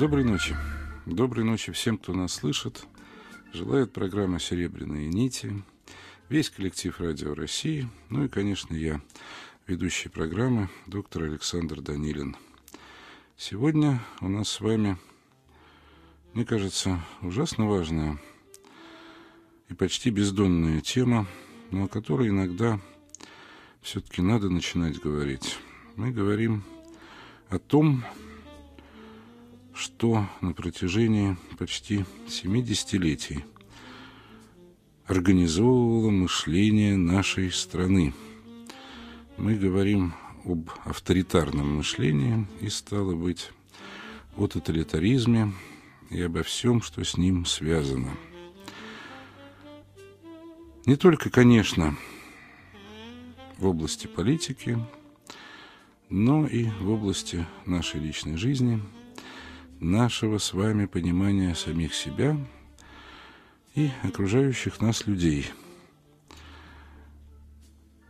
Доброй ночи. Доброй ночи всем, кто нас слышит. Желает программа «Серебряные нити», весь коллектив «Радио России», ну и, конечно, я, ведущий программы, доктор Александр Данилин. Сегодня у нас с вами, мне кажется, ужасно важная и почти бездонная тема, но о которой иногда все-таки надо начинать говорить. Мы говорим о том, что на протяжении почти 70 летий организовывало мышление нашей страны. Мы говорим об авторитарном мышлении и, стало быть, о тоталитаризме и обо всем, что с ним связано. Не только, конечно, в области политики, но и в области нашей личной жизни – нашего с вами понимания самих себя и окружающих нас людей.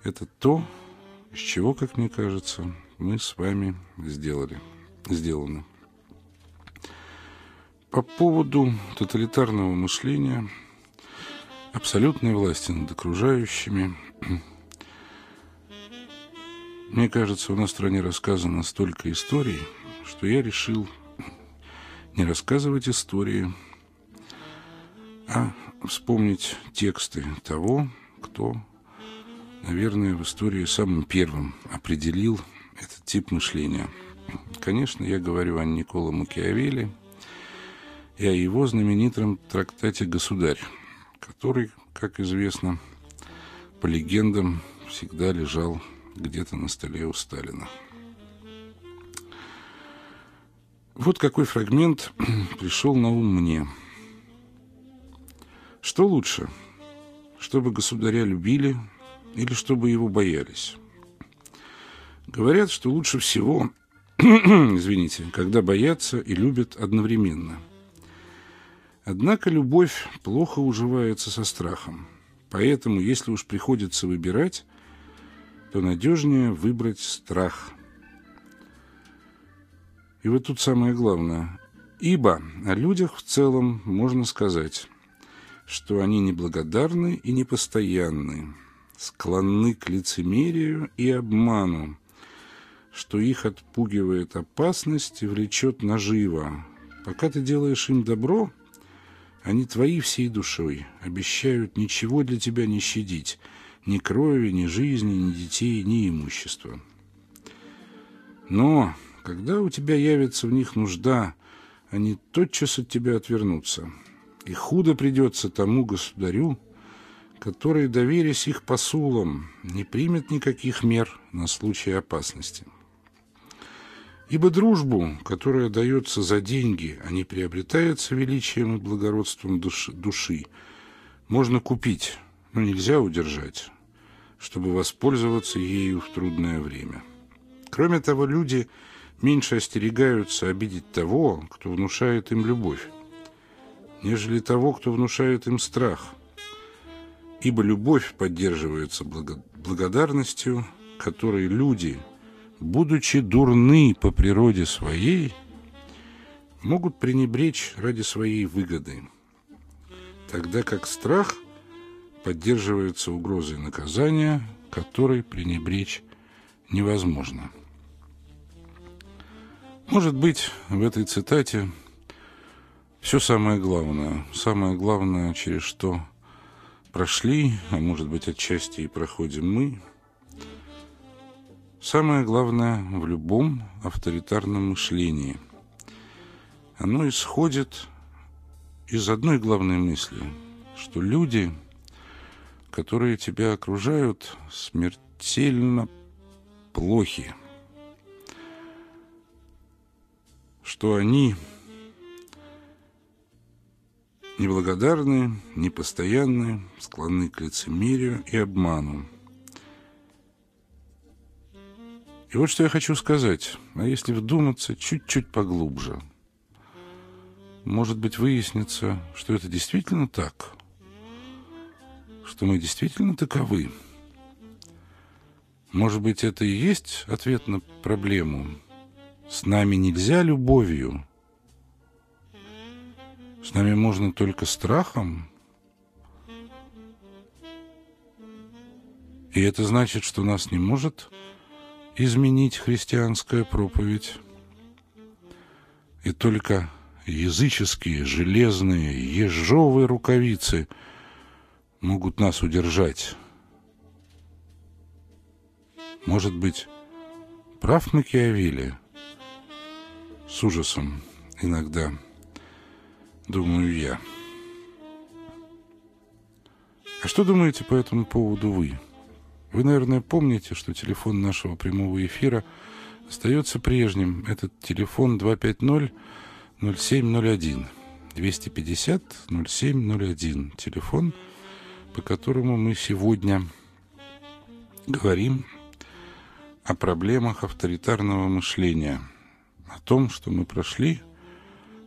Это то, из чего, как мне кажется, мы с вами сделали, сделаны. По поводу тоталитарного мышления, абсолютной власти над окружающими, мне кажется, у нас в стране рассказано столько историй, что я решил не рассказывать истории, а вспомнить тексты того, кто, наверное, в истории самым первым определил этот тип мышления. Конечно, я говорю о Николо Макиавелли и о его знаменитом трактате «Государь», который, как известно, по легендам, всегда лежал где-то на столе у Сталина. Вот какой фрагмент пришел на ум мне. Что лучше, чтобы государя любили или чтобы его боялись? Говорят, что лучше всего, извините, когда боятся и любят одновременно. Однако любовь плохо уживается со страхом. Поэтому, если уж приходится выбирать, то надежнее выбрать страх – и вот тут самое главное. Ибо о людях в целом можно сказать, что они неблагодарны и непостоянны, склонны к лицемерию и обману, что их отпугивает опасность и влечет наживо. Пока ты делаешь им добро, они твои всей душой, обещают ничего для тебя не щадить, ни крови, ни жизни, ни детей, ни имущества. Но когда у тебя явится в них нужда, они тотчас от тебя отвернутся. И худо придется тому государю, который, доверясь их посулам, не примет никаких мер на случай опасности. Ибо дружбу, которая дается за деньги, а не приобретается величием и благородством души, души можно купить, но нельзя удержать, чтобы воспользоваться ею в трудное время. Кроме того, люди – меньше остерегаются обидеть того, кто внушает им любовь, нежели того, кто внушает им страх. Ибо любовь поддерживается благодарностью, которой люди, будучи дурны по природе своей, могут пренебречь ради своей выгоды, тогда как страх поддерживается угрозой наказания, которой пренебречь невозможно. Может быть, в этой цитате все самое главное, самое главное, через что прошли, а может быть, отчасти и проходим мы, самое главное в любом авторитарном мышлении. Оно исходит из одной главной мысли, что люди, которые тебя окружают, смертельно плохи – что они неблагодарны, непостоянны, склонны к лицемерию и обману. И вот что я хочу сказать. А если вдуматься чуть-чуть поглубже, может быть, выяснится, что это действительно так, что мы действительно таковы. Может быть, это и есть ответ на проблему – с нами нельзя любовью, С нами можно только страхом? И это значит, что нас не может изменить христианская проповедь. И только языческие железные ежовые рукавицы могут нас удержать. Может быть, прав Макиавелли? С ужасом иногда думаю я. А что думаете по этому поводу вы? Вы, наверное, помните, что телефон нашего прямого эфира остается прежним. Этот телефон 250-0701. 250-0701. Телефон, по которому мы сегодня говорим о проблемах авторитарного мышления. О том, что мы прошли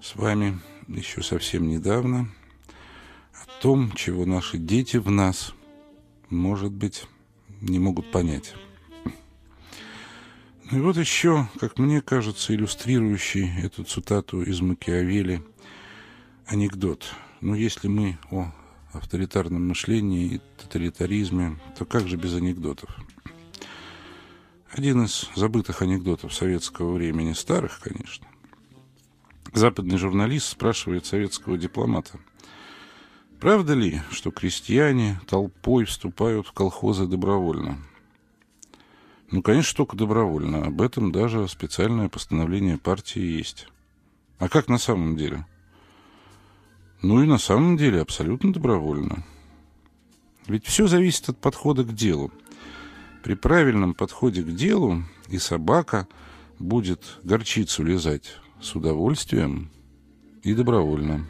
с вами еще совсем недавно. О том, чего наши дети в нас, может быть, не могут понять. Ну и вот еще, как мне кажется, иллюстрирующий эту цитату из Макиавелли анекдот. Ну, если мы о авторитарном мышлении и тоталитаризме, то как же без анекдотов? Один из забытых анекдотов советского времени, старых, конечно. Западный журналист спрашивает советского дипломата – Правда ли, что крестьяне толпой вступают в колхозы добровольно? Ну, конечно, только добровольно. Об этом даже специальное постановление партии есть. А как на самом деле? Ну и на самом деле абсолютно добровольно. Ведь все зависит от подхода к делу. При правильном подходе к делу и собака будет горчицу лизать с удовольствием и добровольно.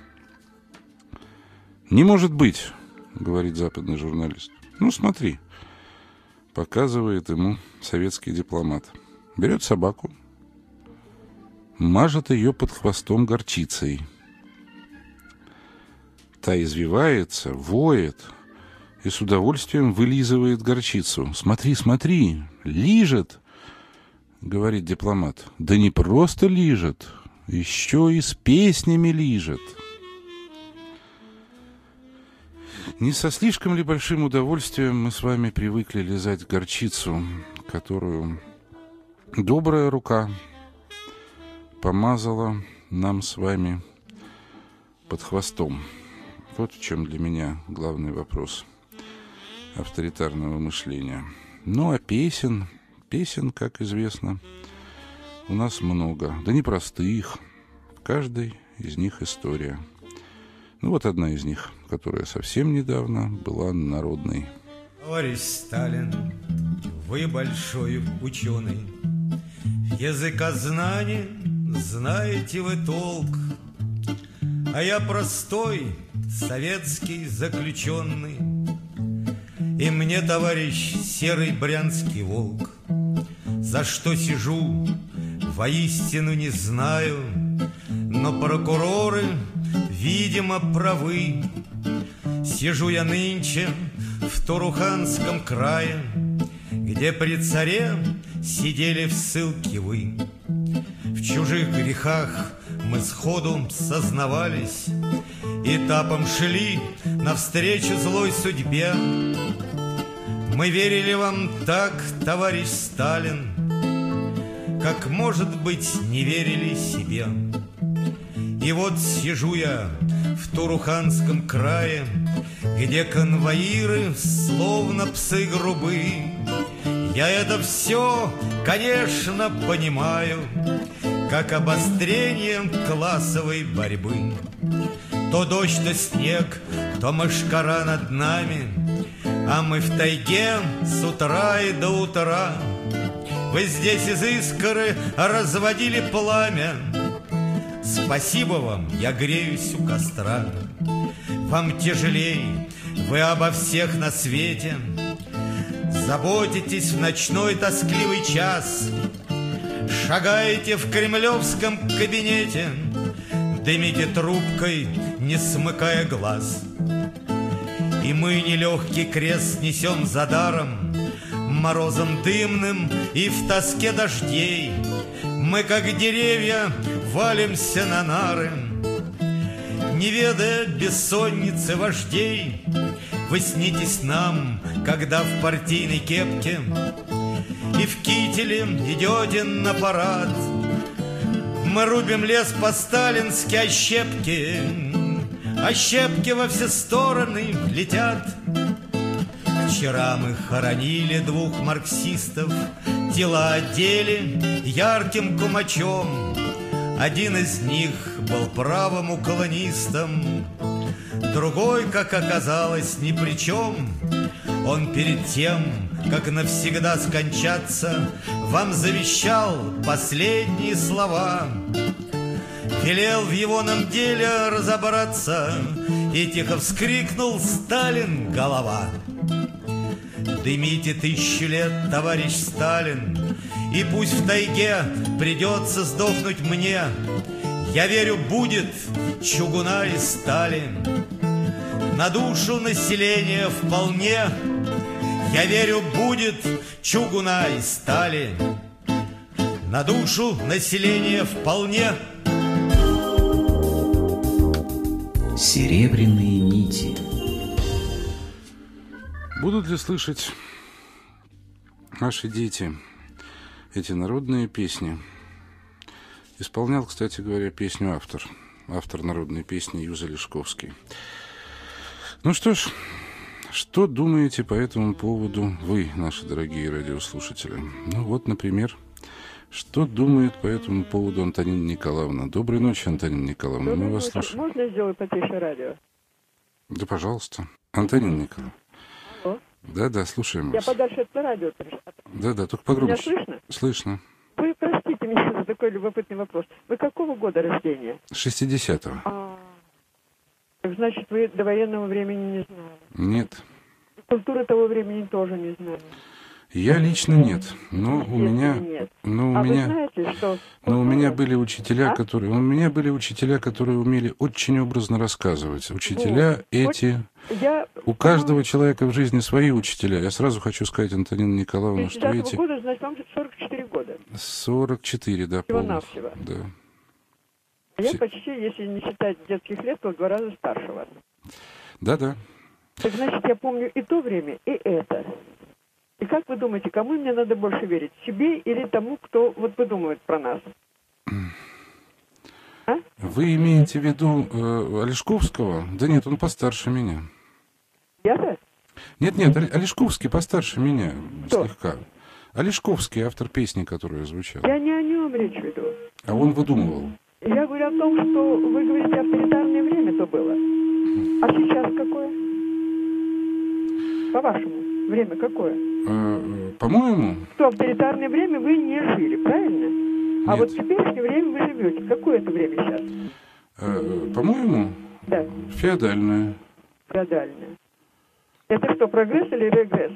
«Не может быть», — говорит западный журналист. «Ну, смотри», — показывает ему советский дипломат. Берет собаку, мажет ее под хвостом горчицей. Та извивается, воет и с удовольствием вылизывает горчицу. «Смотри, смотри, лижет!» — говорит дипломат. «Да не просто лижет, еще и с песнями лижет!» Не со слишком ли большим удовольствием мы с вами привыкли лизать горчицу, которую добрая рука помазала нам с вами под хвостом. Вот в чем для меня главный вопрос авторитарного мышления. Ну, а песен, песен, как известно, у нас много, да непростых. В каждой из них история – ну вот одна из них, которая совсем недавно была народной. Товарищ Сталин, вы большой ученый, Языкознание знаете вы толк, А я простой советский заключенный, И мне, товарищ, серый брянский волк, За что сижу, воистину не знаю, Но прокуроры видимо, правы. Сижу я нынче в Туруханском крае, Где при царе сидели в ссылке вы. В чужих грехах мы сходу сознавались, Этапом шли навстречу злой судьбе. Мы верили вам так, товарищ Сталин, Как, может быть, не верили себе. И вот сижу я в Туруханском крае, Где конвоиры словно псы грубы. Я это все, конечно, понимаю, Как обострение классовой борьбы. То дождь, то снег, то мышкара над нами, А мы в тайге с утра и до утра. Вы здесь из искры разводили пламя, Спасибо вам, я греюсь у костра. Вам тяжелей, вы обо всех на свете. Заботитесь в ночной тоскливый час. Шагаете в кремлевском кабинете. Дымите трубкой, не смыкая глаз И мы нелегкий крест несем за даром Морозом дымным и в тоске дождей. Мы, как деревья, валимся на нары. Не ведая бессонницы вождей, Вы снитесь нам, когда в партийной кепке И в кителе идете на парад. Мы рубим лес по-сталински, щепки, А щепки во все стороны летят. Вчера мы хоронили двух марксистов, Тела одели ярким кумачом. Один из них был правым колонистом, Другой, как оказалось, ни при чем. Он перед тем, как навсегда скончаться, Вам завещал последние слова. Велел в его нам деле разобраться, И тихо вскрикнул Сталин голова. Дымите тысячу лет, товарищ Сталин, И пусть в тайге придется сдохнуть мне, Я верю, будет чугуна и стали. На душу населения вполне, Я верю, будет чугуна и стали. На душу населения вполне. Серебряные нити. Будут ли слышать наши дети эти народные песни? Исполнял, кстати говоря, песню автор. Автор народной песни Юза Лешковский. Ну что ж, что думаете по этому поводу вы, наши дорогие радиослушатели? Ну вот, например, что думает по этому поводу Антонина Николаевна? Доброй ночи, Антонина Николаевна. Доброй Мы вас слушаем. Можно сделать потише радио? Да, пожалуйста. Антонина Николаевна. Да, да, слушаем Я вас. подальше от радио. Да, да, только Меня погромче. слышно? Слышно. Вы простите меня за такой любопытный вопрос. Вы какого года рождения? 60-го. А, значит, вы до военного времени не знали. Нет. Культуры того времени тоже не знали. Я лично нет. Но у Естественно, меня... нет. Но у а меня... вы знаете, что... Но у меня были учителя, А? которые... У меня были учителя, которые умели очень образно рассказывать. Учителя Вот. эти... Я... У каждого человека в жизни свои учителя. Я сразу хочу сказать, Антонина Николаевна, что 50 эти... года, значит, вам 44 года. 44, да, полных. Да. А я Все- почти, если не считать детских лет, то в два раза старше вас. Да-да. Так значит, я помню и то время, и это. И как вы думаете, кому мне надо больше верить? Себе или тому, кто вот выдумывает про нас? А? Вы имеете в виду э, Олешковского? Да нет, он постарше меня. Я-то? Нет, нет, Оле- Олешковский постарше меня Кто? слегка. Олешковский, автор песни, которая звучала. Я не о нем речь веду. А он выдумывал. Я говорю о том, что вы говорите, авторитарное время то было. А сейчас какое? По-вашему, время какое? Э, По-моему, В то авторитарное время вы не жили, правильно? А Нет. вот в теперешнее время вы живете. Какое это время сейчас? э, по-моему, Да, феодальное. феодальное. Это что, прогресс или регресс?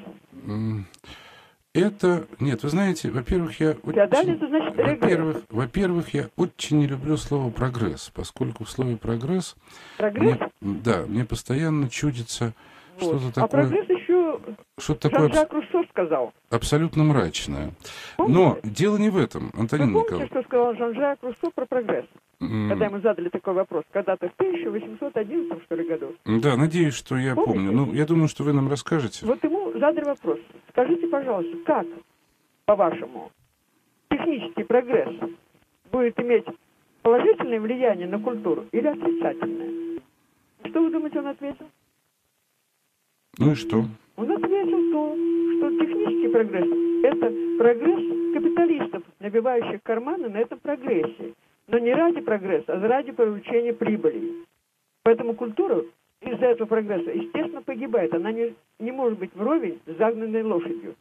Это, нет, вы знаете, во-первых, я Феодальный, очень, это значит регресс. во-первых, во-первых, я очень не люблю слово прогресс, поскольку в слове прогресс, Прогресс? мне, да, мне постоянно чудится Вот. что-то А такое, прогресс еще что-то такое Жан-Жак Руссо сказал. абсолютно мрачное. Помните? Но дело не в этом, Вы Антонина помните, Николаевна. что сказал Жан-Жак Руссо про прогресс? М, Когда ему задали такой вопрос, когда-то в 1811 что ли, году. Да, надеюсь, что я Помните? помню. Ну, я думаю, что вы нам расскажете. Вот ему задали вопрос. Скажите, пожалуйста, как, по-вашему, технический прогресс будет иметь положительное влияние на культуру или отрицательное? Что вы думаете, он ответил? Ну и что? Он ответил то, что технический прогресс – это прогресс капиталистов, набивающих карманы на этом прогрессе. Но не ради прогресса, а ради получения прибыли. Поэтому культура из-за этого прогресса, естественно, погибает. Она не, не может быть вровень с загнанной лошадью.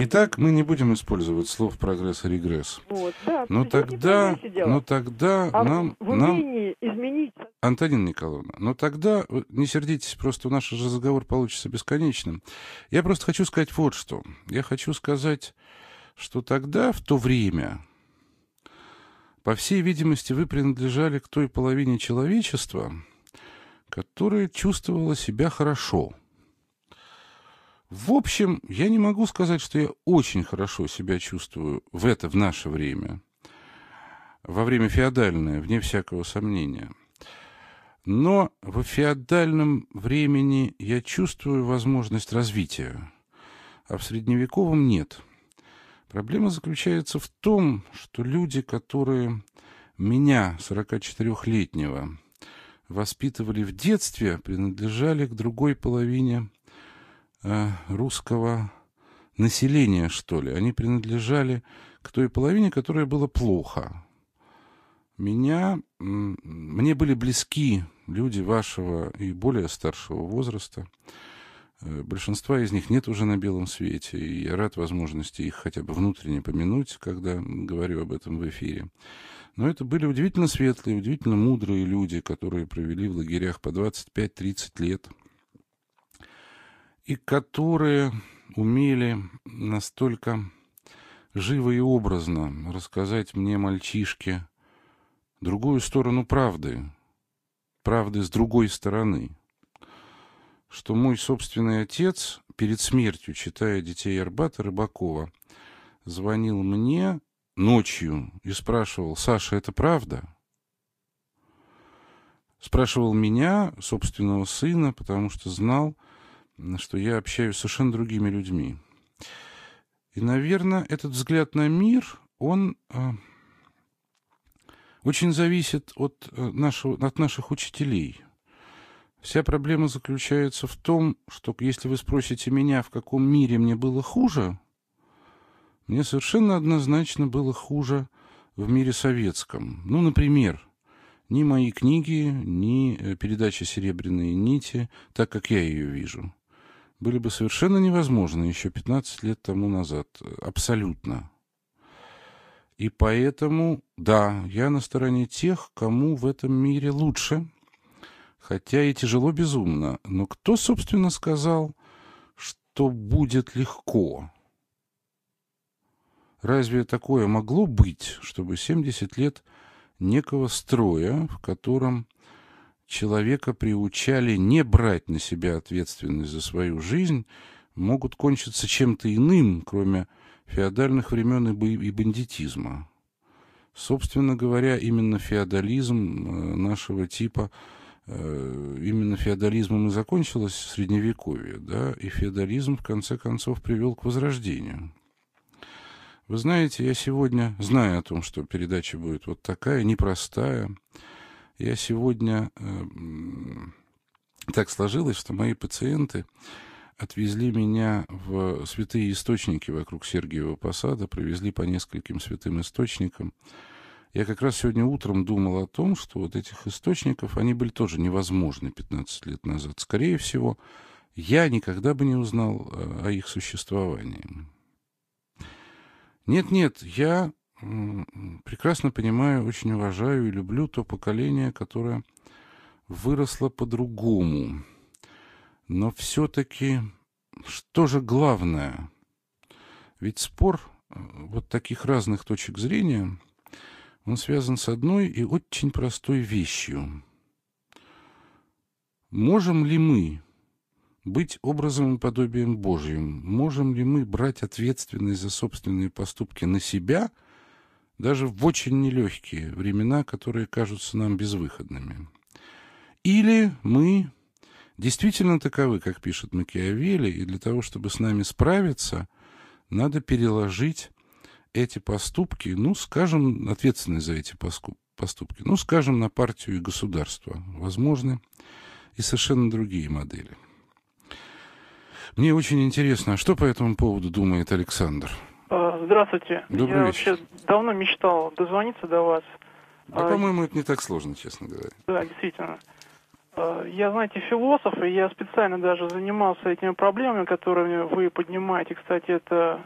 Итак, мы не будем использовать слов прогресс и регресс. Вот, да. Но не в тогда, но тогда а нам, нам, изменить Антонина Николаевна, но тогда, вы не сердитесь, просто наш разговор получится бесконечным. Я просто хочу сказать вот что. Я хочу сказать, что тогда, в то время, по всей видимости, вы принадлежали к той половине человечества, которая чувствовала себя хорошо. В общем, я не могу сказать, что я очень хорошо себя чувствую в это, в наше время, во время феодальное, вне всякого сомнения. Но в феодальном времени я чувствую возможность развития, а в средневековом нет. Проблема заключается в том, что люди, которые меня, 44-летнего, воспитывали в детстве, принадлежали к другой половине э, русского населения, что ли. Они принадлежали к той половине, которая было плохо. Меня, мне были близки люди вашего и более старшего возраста. Э, большинства из них нет уже на белом свете, и я рад возможности их хотя бы внутренне помянуть, когда говорю об этом в эфире. Но это были удивительно светлые, удивительно мудрые люди, которые провели в лагерях по 25-30 лет, и которые умели настолько живо и образно рассказать мне, мальчишке, другую сторону правды, правды с другой стороны, что мой собственный отец перед смертью, читая «Детей Арбата» Рыбакова, звонил мне ночью и спрашивал, Саша, это правда? Спрашивал меня, собственного сына, потому что знал, что я общаюсь с совершенно другими людьми. И, наверное, этот взгляд на мир, он э, очень зависит от, э, нашего, от наших учителей. Вся проблема заключается в том, что если вы спросите меня, в каком мире мне было хуже, мне совершенно однозначно было хуже в мире советском. Ну, например, ни мои книги, ни э, передача «Серебряные нити», так как я ее вижу, были бы совершенно невозможны еще 15 лет тому назад. Абсолютно. И поэтому, да, я на стороне тех, кому в этом мире лучше, хотя и тяжело безумно. Но кто, собственно, сказал, что будет легко? Разве такое могло быть, чтобы 70 лет некого строя, в котором человека приучали не брать на себя ответственность за свою жизнь, могут кончиться чем-то иным, кроме феодальных времен и бандитизма. Собственно говоря, именно феодализм э, нашего типа, э, именно феодализмом и закончилось Средневековье, да, и феодализм в конце концов привел к возрождению. Вы знаете, я сегодня, зная о том, что передача будет вот такая, непростая, я сегодня э, так сложилось, что мои пациенты отвезли меня в святые источники вокруг Сергиева Посада, провезли по нескольким святым источникам. Я как раз сегодня утром думал о том, что вот этих источников, они были тоже невозможны 15 лет назад. Скорее всего, я никогда бы не узнал э, о их существовании. Нет-нет, я прекрасно понимаю, очень уважаю и люблю то поколение, которое выросло по-другому. Но все-таки что же главное? Ведь спор э, вот таких разных точек зрения, он связан с одной и очень простой вещью. Можем ли мы быть образом и подобием Божьим? Можем ли мы брать ответственность за собственные поступки на себя, даже в очень нелегкие времена, которые кажутся нам безвыходными? Или мы действительно таковы, как пишет Макиавелли, и для того, чтобы с нами справиться, надо переложить эти поступки, ну, скажем, ответственность за эти поступки, ну, скажем, на партию и государство. Возможны и совершенно другие модели. Мне очень интересно, а что по этому поводу думает Александр? А, здравствуйте. Добрый Я вечер. вообще давно мечтал дозвониться до вас. Да, а, по-моему, это не так сложно, честно говоря. Да, действительно. А, я, знаете, философ, и я специально даже занимался этими проблемами, которые вы поднимаете. Кстати, это,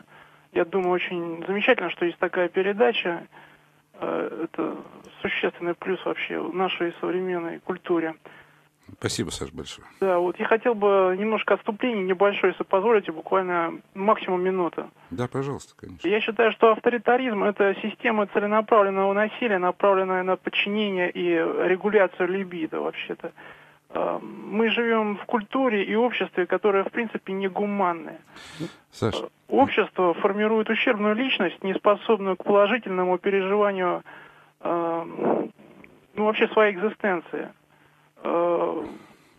я думаю, очень замечательно, что есть такая передача. Это существенный плюс вообще в нашей современной культуре. Спасибо, Саш, большое. Да, вот я хотел бы немножко отступление небольшое, если позволите, буквально максимум минута. Да, пожалуйста, конечно. Я считаю, что авторитаризм – это система целенаправленного насилия, направленная на подчинение и регуляцию либидо вообще-то. А, мы живем в культуре и обществе, которое, в принципе, не гуманное. Саш. А, общество формирует ущербную личность, не способную к положительному переживанию, а, ну, вообще своей экзистенции. Э,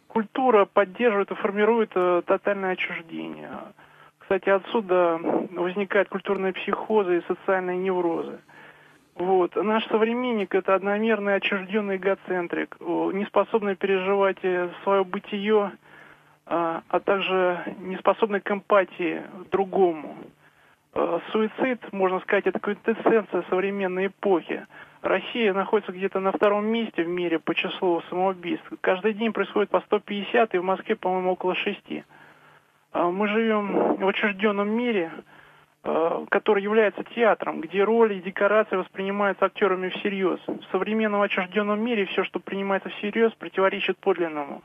культура поддерживает и формирует э, тотальное отчуждение. Кстати, отсюда возникают культурные психозы и социальные неврозы. Вот. Наш современник – это одномерный отчужденный эгоцентрик, не способный переживать э, свое бытие, а, также не способный к эмпатии другому. Э, суицид, можно сказать, это квинтэссенция современной эпохи. Россия находится где-то на втором месте в мире по числу самоубийств. Каждый день происходит по 150, и в Москве, по-моему, около 6. А, мы живем в отчужденном мире, а, который является театром, где роли и декорации воспринимаются актерами всерьез. В современном отчужденном мире все, что принимается всерьез, противоречит подлинному.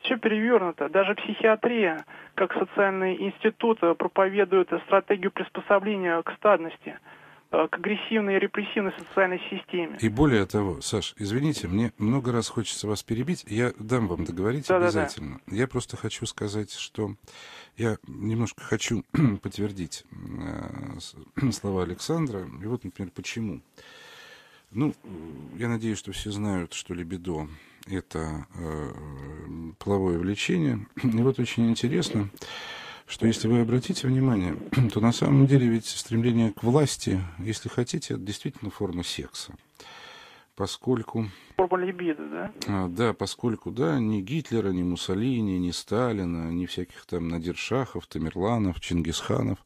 Все перевернуто. Даже психиатрия, как социальный институт, проповедует стратегию приспособления к стадности – к агрессивной и репрессивной социальной системе. И более того, Саш, извините, мне много раз хочется вас перебить. Я дам вам договорить да, обязательно. Да, да. Я просто хочу сказать, что я немножко хочу подтвердить э, слова Александра. И вот, например, почему. Ну, я надеюсь, что все знают, что либидо – это э, половое влечение. И вот очень интересно, что если вы обратите внимание, то на самом деле ведь стремление к власти, если хотите, это действительно форма секса. Поскольку... Форма либидо, да? А, да, поскольку, да, ни Гитлера, ни Муссолини, ни Сталина, ни всяких там Надиршахов, Тамерланов, Чингисханов,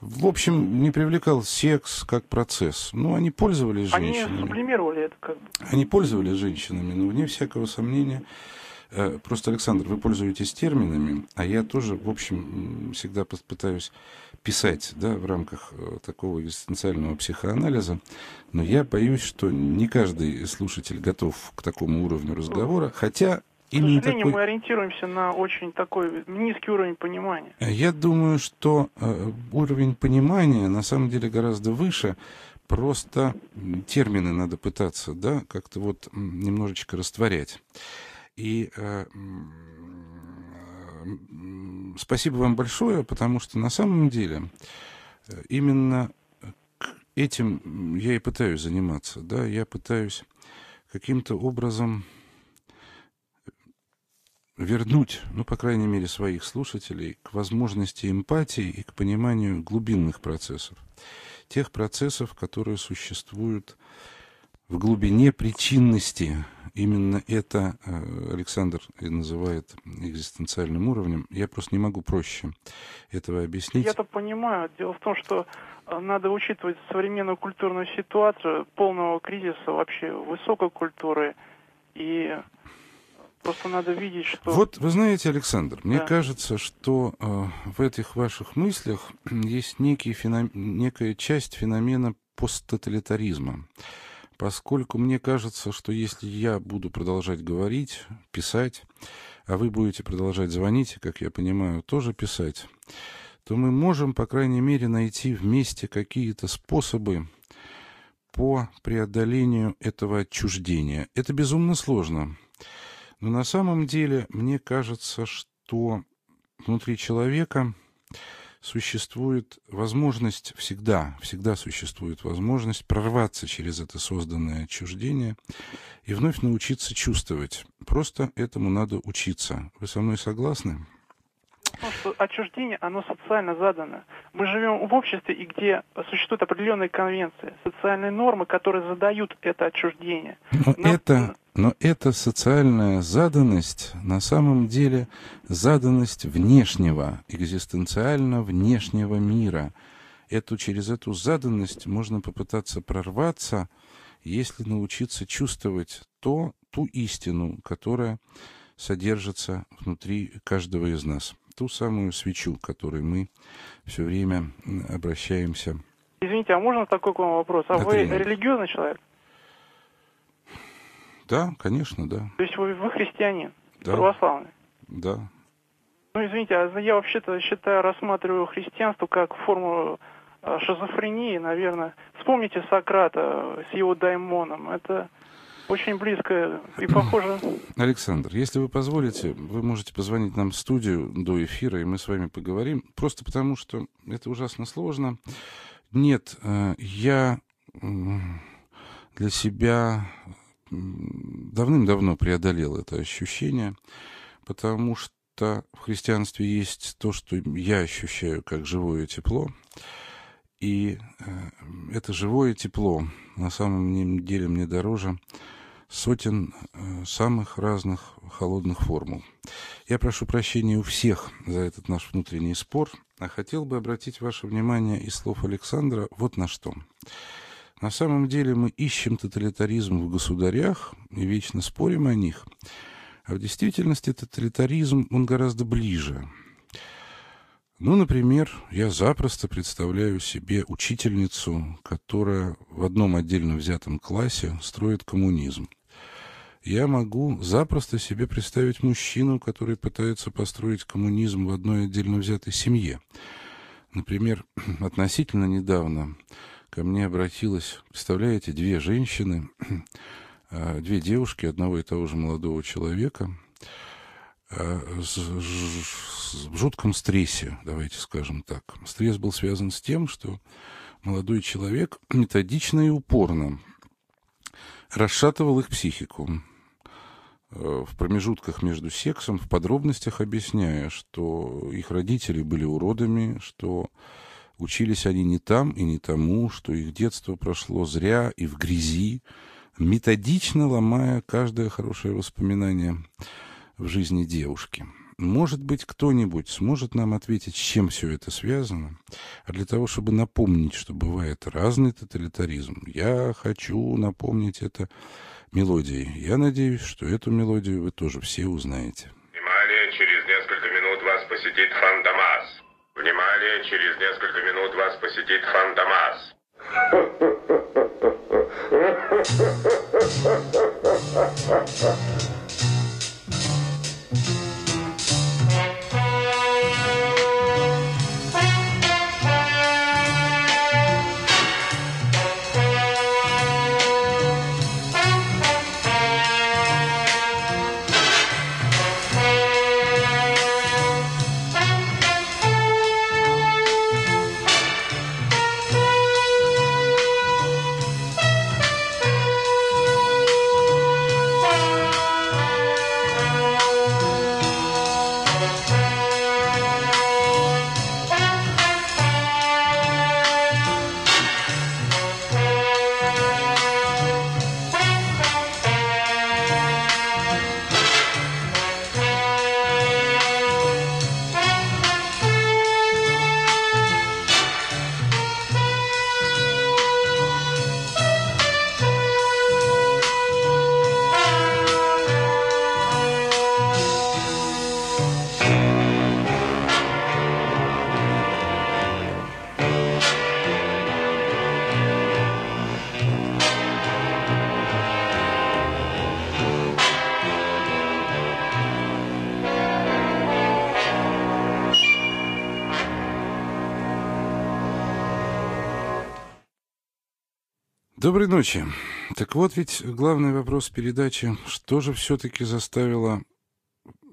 в общем, не привлекал секс как процесс. Ну, они пользовались женщинами. Они сублимировали это как бы. Они пользовались женщинами, но вне всякого сомнения просто, Александр, вы пользуетесь терминами, а я тоже, в общем, всегда пытаюсь писать да, в рамках э, такого экзистенциального психоанализа, но я боюсь, что не каждый слушатель готов к такому уровню разговора, хотя Именно К сожалению, такой... мы ориентируемся на очень такой низкий уровень понимания. Я думаю, что э, уровень понимания на самом деле гораздо выше. Просто термины надо пытаться, да, как-то вот немножечко растворять. И э, спасибо вам большое, потому что на самом деле э, именно этим я и пытаюсь заниматься. Да? Я пытаюсь каким-то образом вернуть, ну, по крайней мере, своих слушателей к возможности эмпатии и к пониманию глубинных процессов. Тех процессов, которые существуют в глубине причинности. Именно это э, Александр и называет экзистенциальным уровнем. Я просто не могу проще этого объяснить. Я-то понимаю. Дело в том, что э, надо учитывать современную культурную ситуацию, полного кризиса вообще высокой культуры. И просто надо видеть, что... Вот, вы знаете, Александр, да. мне кажется, что э, в этих ваших мыслях есть некий феном... некая часть феномена посттоталитаризма поскольку мне кажется, что если я буду продолжать говорить, писать, а вы будете продолжать звонить, как я понимаю, тоже писать, то мы можем, по крайней мере, найти вместе какие-то способы по преодолению этого отчуждения. Это безумно сложно. Но на самом деле мне кажется, что внутри человека существует возможность, всегда, всегда существует возможность прорваться через это созданное отчуждение и вновь научиться чувствовать. Просто этому надо учиться. Вы со мной согласны? Отчуждение, оно социально задано. Мы живем в обществе, и где существуют определенные конвенции, социальные нормы, которые задают это отчуждение. Но, Но... это но эта социальная заданность на самом деле заданность внешнего, экзистенциально внешнего мира. Эту, через эту заданность можно попытаться прорваться, если научиться чувствовать то, ту истину, которая содержится внутри каждого из нас. Ту самую свечу, к которой мы все время обращаемся. Извините, а можно такой к вам вопрос? А Это вы религиозный человек? Да, конечно, да. То есть вы, вы христианин, да. православный? Да. Ну, извините, а я вообще-то считаю, рассматриваю христианство как форму а, шизофрении, наверное. Вспомните Сократа с его даймоном. Это очень близко и похоже. Александр, если вы позволите, вы можете позвонить нам в студию до эфира, и мы с вами поговорим. Просто потому, что это ужасно сложно. Нет, э, я для себя давным-давно преодолел это ощущение, потому что в христианстве есть то, что я ощущаю как живое тепло, и э, это живое тепло на самом деле мне дороже сотен э, самых разных холодных формул. Я прошу прощения у всех за этот наш внутренний спор, а хотел бы обратить ваше внимание из слов Александра вот на что. На самом деле мы ищем тоталитаризм в государях и вечно спорим о них, а в действительности тоталитаризм, он гораздо ближе. Ну, например, я запросто представляю себе учительницу, которая в одном отдельно взятом классе строит коммунизм я могу запросто себе представить мужчину, который пытается построить коммунизм в одной отдельно взятой семье. Например, относительно недавно ко мне обратилась, представляете, две женщины, а, две девушки одного и того же молодого человека а, в жутком стрессе, давайте скажем так. Стресс был связан с тем, что молодой человек методично и упорно расшатывал их психику. Э, в промежутках между сексом, в подробностях объясняя, что их родители были уродами, что учились они не там и не тому, что их детство прошло зря и в грязи, методично ломая каждое хорошее воспоминание в жизни девушки. Может быть, кто-нибудь сможет нам ответить, с чем все это связано. А для того, чтобы напомнить, что бывает разный тоталитаризм, я хочу напомнить это мелодией. Я надеюсь, что эту мелодию вы тоже все узнаете. Внимание, через несколько минут вас посетит Фантомас. Внимание, через несколько минут вас посетит Фантомас. Доброй ночи. Так вот ведь главный вопрос передачи, что же все-таки заставило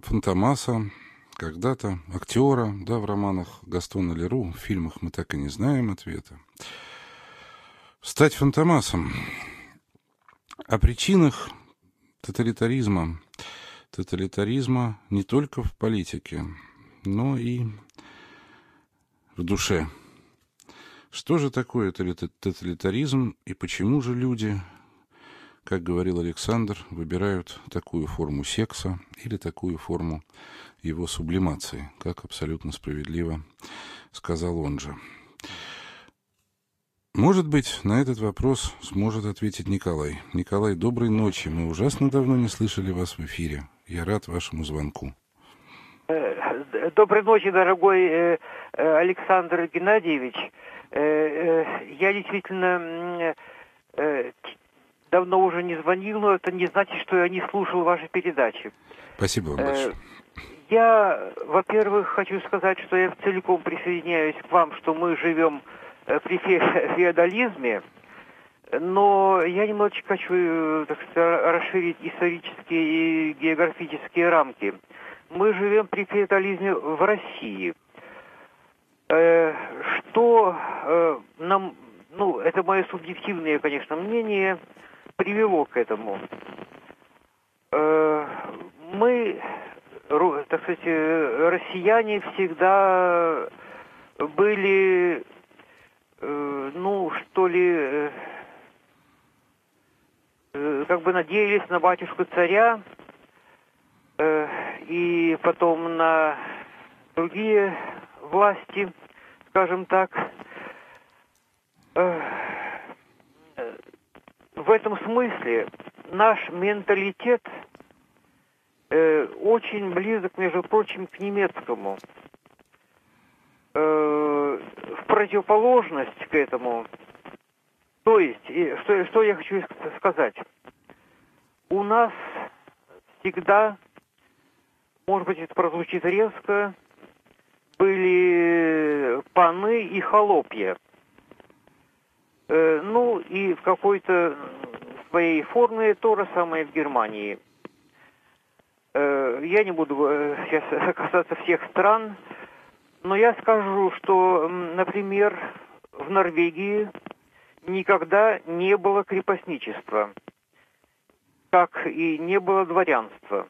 Фантомаса, когда-то актера, да, в романах Гастона Леру, в фильмах мы так и не знаем ответа, стать Фантомасом. О причинах тоталитаризма, тоталитаризма не только в политике, но и в душе – что же такое тоталитаризм и почему же люди, как говорил Александр, выбирают такую форму секса или такую форму его сублимации, как абсолютно справедливо сказал он же. Может быть, на этот вопрос сможет ответить Николай. Николай, доброй ночи. Мы ужасно давно не слышали вас в эфире. Я рад вашему звонку. Э, доброй ночи, дорогой э, э, Александр Геннадьевич. Э, э, я действительно э, давно уже не звонил, но это не значит, что я не слушал ваши передачи. Спасибо вам большое. Я, во-первых, хочу сказать, что я целиком присоединяюсь к вам, что мы живем при феодализме, но я немножечко хочу так сказать, расширить исторические и географические рамки. Мы живем при феодализме в России – Э, что э, нам, ну, это мое субъективное, конечно, мнение, привело к этому? Мы, так сказать, россияне всегда были, ну, что ли, как бы надеялись на батюшку царя и потом на другие власти, скажем так. В этом смысле наш менталитет э, очень близок, между прочим, к немецкому. Э, в противоположность к этому, то есть, что, что я хочу сказать, у нас всегда, может быть, это прозвучит резко, были паны и холопья. Э, ну и в какой-то своей форме то же самое в Германии. Э, я не буду э, сейчас касаться всех стран, но я скажу, что, например, в Норвегии никогда не было крепостничества, как и не было дворянства.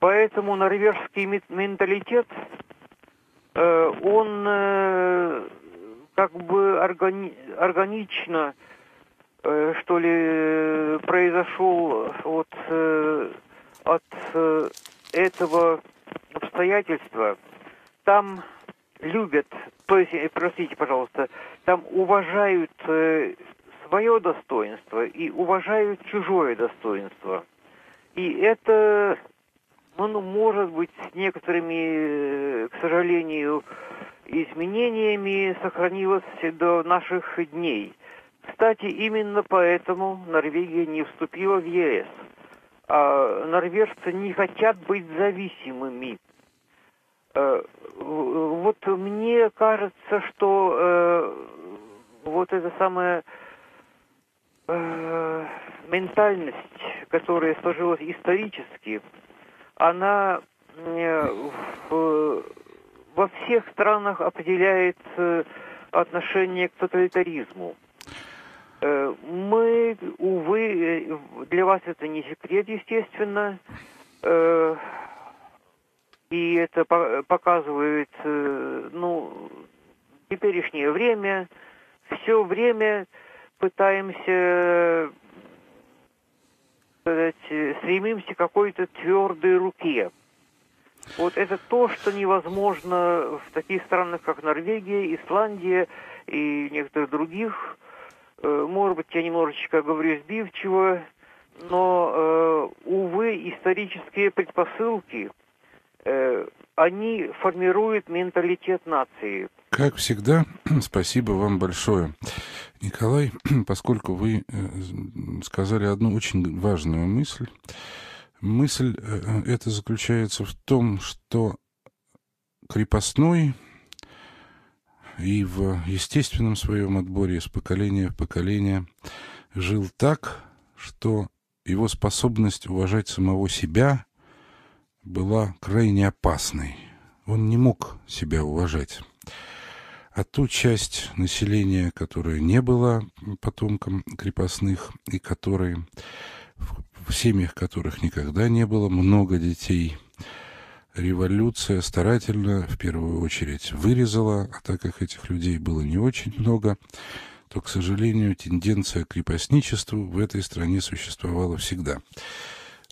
Поэтому норвежский менталитет Э, он э, как бы органи органично, э, что ли, произошел вот от этого обстоятельства. Там любят, то есть, простите, пожалуйста, там уважают свое достоинство и уважают чужое достоинство. И это он может быть с некоторыми, э, к сожалению, изменениями сохранилось до наших дней. Кстати, именно поэтому Норвегия не вступила в ЕС. А норвежцы не хотят быть зависимыми. Э, вот мне кажется, что э, вот эта самая ментальность, которая сложилась исторически, она э, в, во всех странах определяет э, отношение к тоталитаризму. Э, мы, увы, для вас это не секрет, естественно, и это показывает, ну, теперешнее время, все время пытаемся сказать, стремимся к какой-то твердой руке. Вот это то, что невозможно в таких странах, как Норвегия, Исландия и некоторых других. Э, может быть, я немножечко говорю сбивчиво, но, э, увы, исторические предпосылки, э, они формируют менталитет нации. Как всегда, спасибо вам большое. Николай, поскольку вы э, сказали одну очень важную мысль, мысль э, эта заключается в том, что крепостной и в естественном своем отборе из поколения в поколение жил так, что его способность уважать самого себя была крайне опасной. Он не мог себя уважать а ту часть населения, которая не была потомком крепостных и которые, в семьях которых никогда не было много детей, революция старательно, в первую очередь, вырезала, а так как этих людей было не очень много, то, к сожалению, тенденция к крепостничеству в этой стране существовала всегда.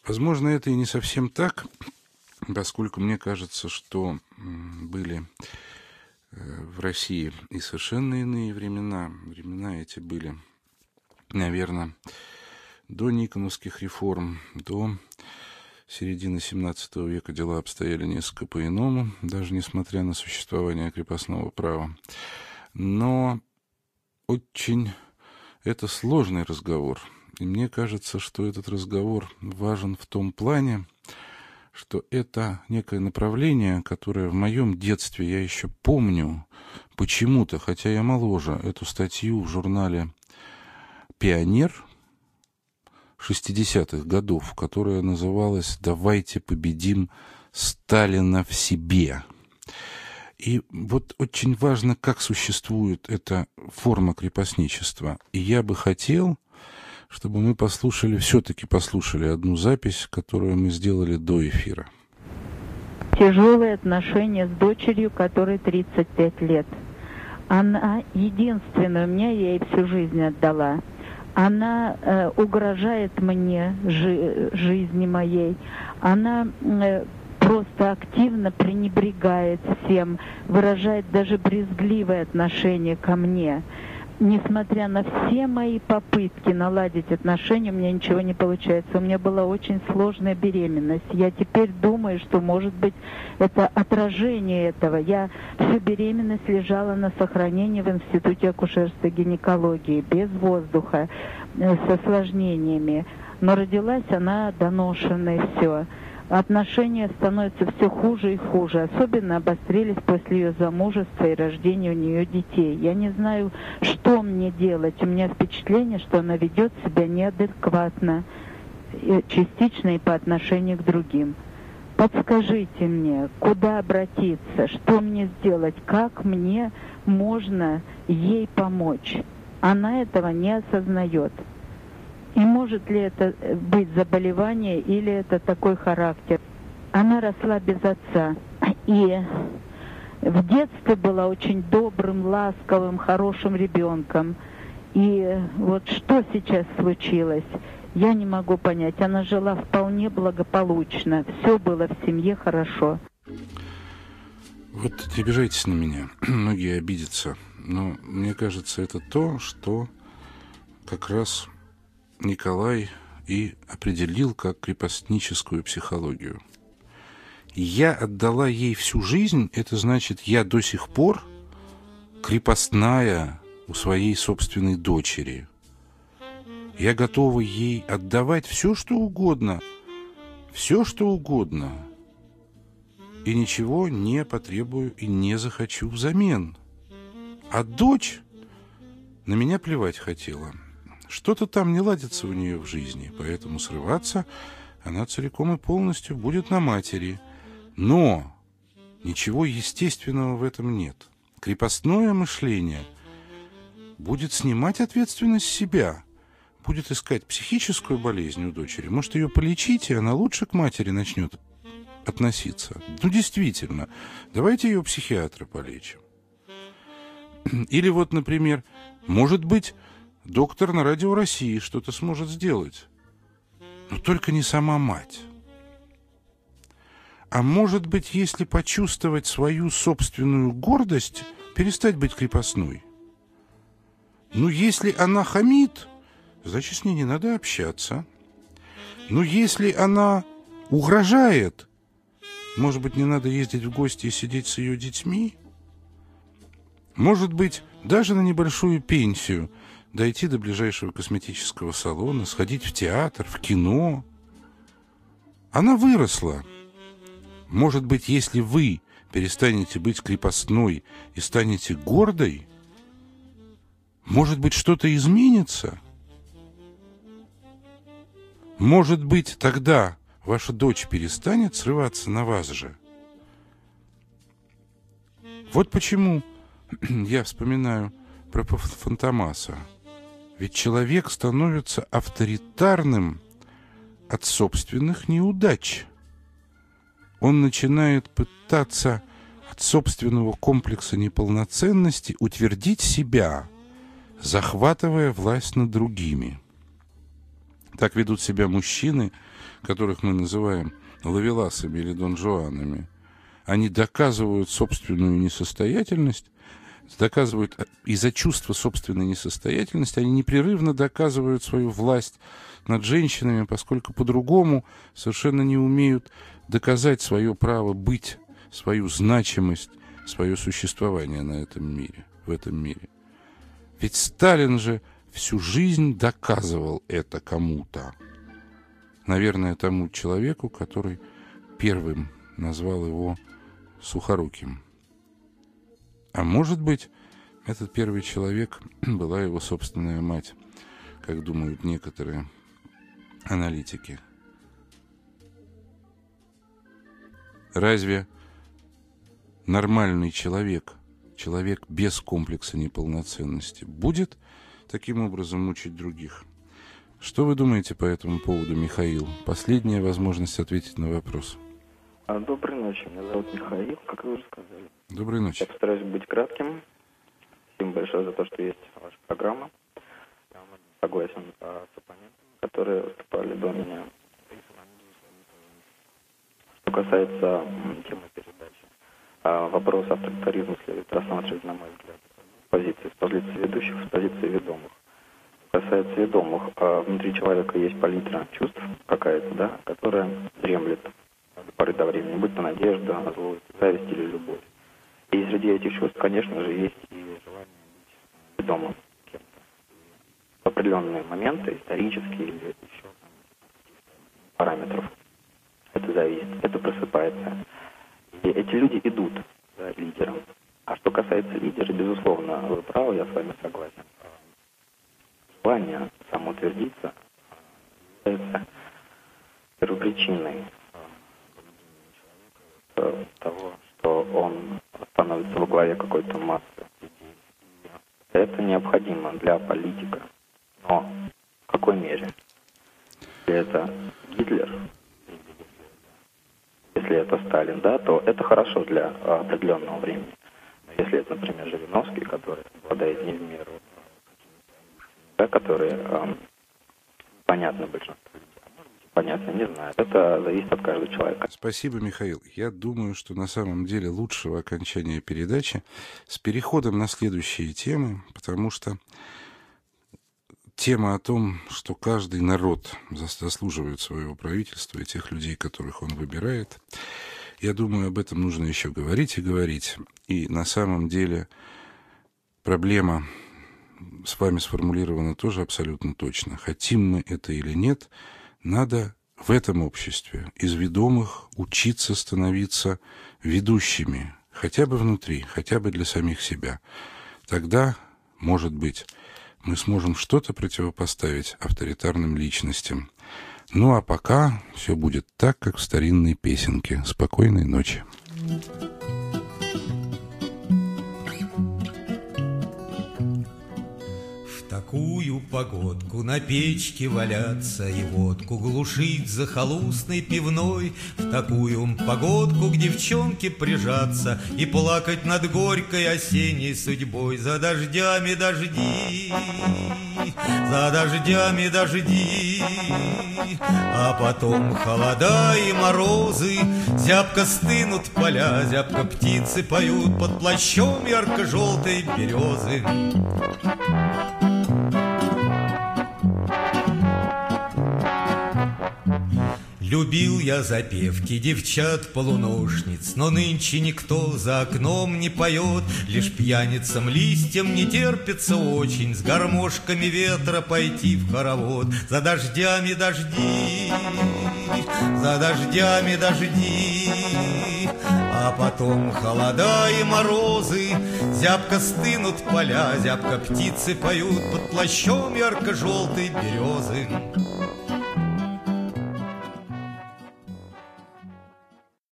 Возможно, это и не совсем так, поскольку мне кажется, что были в России и совершенно иные времена. Времена эти были, наверное, до Никоновских реформ, до середины XVII века дела обстояли несколько по-иному, даже несмотря на существование крепостного права. Но очень это сложный разговор. И мне кажется, что этот разговор важен в том плане, что это некое направление, которое в моем детстве я еще помню почему-то, хотя я моложе, эту статью в журнале «Пионер» 60-х годов, которая называлась «Давайте победим Сталина в себе». И вот очень важно, как существует эта форма крепостничества. И я бы хотел, чтобы мы послушали, все-таки послушали одну запись, которую мы сделали до эфира. Тяжелые отношения с дочерью, которой 35 лет. Она единственная, у меня я ей всю жизнь отдала. Она э, угрожает мне жи жизни моей. Она э, просто активно пренебрегает всем, выражает даже брезгливое отношение ко мне несмотря на все мои попытки наладить отношения, у меня ничего не получается. У меня была очень сложная беременность. Я теперь думаю, что, может быть, это отражение этого. Я всю беременность лежала на сохранении в Институте акушерства и гинекологии, без воздуха, э, с осложнениями. Но родилась она доношенной, все отношения становятся все хуже и хуже. Особенно обострились после ее замужества и рождения у нее детей. Я не знаю, что мне делать. У меня впечатление, что она ведет себя неадекватно, частично и по отношению к другим. Подскажите мне, куда обратиться, что мне сделать, как мне можно ей помочь. Она этого не осознает. И может ли это э, быть заболевание или это такой характер? Она росла без отца. И в детстве была очень добрым, ласковым, хорошим ребенком. И вот что сейчас случилось, я не могу понять. Она жила вполне благополучно. Все было в семье хорошо. Вот не обижайтесь на меня. Многие обидятся. Но мне кажется, это то, что как раз Николай и определил как крепостническую психологию. Я отдала ей всю жизнь, это значит, я до сих пор крепостная у своей собственной дочери. Я готова ей отдавать все, что угодно, все, что угодно, и ничего не потребую и не захочу взамен. А дочь на меня плевать хотела – что-то там не ладится у нее в жизни, поэтому срываться она целиком и полностью будет на матери. Но ничего естественного в этом нет. Крепостное мышление будет снимать ответственность с себя, будет искать психическую болезнь у дочери. Может, ее полечить, и она лучше к матери начнет относиться. Ну, действительно, давайте ее психиатра полечим. Или вот, например, может быть, доктор на радио России что-то сможет сделать. Но только не сама мать. А может быть, если почувствовать свою собственную гордость, перестать быть крепостной? Ну, если она хамит, значит, с ней не надо общаться. Ну, если она угрожает, может быть, не надо ездить в гости и сидеть с ее детьми? Может быть, даже на небольшую пенсию – дойти до ближайшего косметического салона, сходить в театр, в кино. Она выросла. Может быть, если вы перестанете быть крепостной и станете гордой, может быть, что-то изменится? Может быть, тогда ваша дочь перестанет срываться на вас же? Вот почему я вспоминаю про Фантомаса. Ведь человек становится авторитарным от собственных неудач. Он начинает пытаться от собственного комплекса неполноценности утвердить себя, захватывая власть над другими. Так ведут себя мужчины, которых мы называем лавеласами или донжуанами. Они доказывают собственную несостоятельность доказывают из-за чувства собственной несостоятельности, они непрерывно доказывают свою власть над женщинами, поскольку по-другому совершенно не умеют доказать свое право быть, свою значимость, свое существование на этом мире, в этом мире. Ведь Сталин же всю жизнь доказывал это кому-то. Наверное, тому человеку, который первым назвал его Сухоруким. А может быть, этот первый человек была его собственная мать, как думают некоторые аналитики. Разве нормальный человек, человек без комплекса неполноценности, будет таким образом мучить других? Что вы думаете по этому поводу, Михаил? Последняя возможность ответить на вопрос. А, доброй ночи, меня зовут Михаил, как вы уже сказали. Доброй ночи. Я постараюсь быть кратким. Спасибо большое за то, что есть ваша программа. Я согласен а, с оппонентами, которые выступали до меня. Что касается темы передачи, а, вопрос авторитаризма следует рассматривать, на мой взгляд, с позиции, с позиции ведущих, с позиции ведомых. Что касается ведомых, внутри человека есть палитра чувств какая-то, да, которая дремлет до поры до времени, будь то надежда, злость, зависть или любовь. И среди этих чувств, конечно же, есть и желание быть ведомым кем-то. В определенные моменты, исторические или еще параметров, это зависит, это просыпается. И эти люди идут за лидером. А что касается лидера, безусловно, вы правы, я с вами согласен. Желание самоутвердиться является первопричиной того, что он становится во главе какой-то массы Это необходимо для политика. Но в какой мере? Если это Гитлер, если это Сталин, да, то это хорошо для а, определенного времени. Но если это, например, Жириновский, который обладает не в меру, да, которые а, понятны большинству людей, а может быть, понятно, не знаю. Это зависит от каждого человека. Спасибо, Михаил. Я думаю, что на самом деле лучшего окончания передачи с переходом на следующие темы, потому что тема о том, что каждый народ заслуживает своего правительства и тех людей, которых он выбирает, я думаю, об этом нужно еще говорить и говорить. И на самом деле проблема с вами сформулирована тоже абсолютно точно. Хотим мы это или нет, надо в этом обществе из ведомых учиться становиться ведущими, хотя бы внутри, хотя бы для самих себя. Тогда, может быть, мы сможем что-то противопоставить авторитарным личностям. Ну а пока все будет так, как в старинной песенке. Спокойной ночи. Такую погодку. На печке валяться И водку глушить за холустной пивной. В такую погодку к девчонке прижаться И плакать над горькой осенней судьбой. За дождями дожди, за дождями дожди. А потом холода и морозы Зябко стынут поля, зябко птицы поют Под плащом ярко-желтой березы Любил я запевки девчат-полуношниц, Но нынче никто за окном не поет, Лишь пьяницам листьям не терпится очень С гармошками ветра пойти в хоровод. За дождями дожди, за дождями дожди, а потом холода и морозы, Зябко стынут поля, зябко птицы поют Под плащом ярко-желтой березы.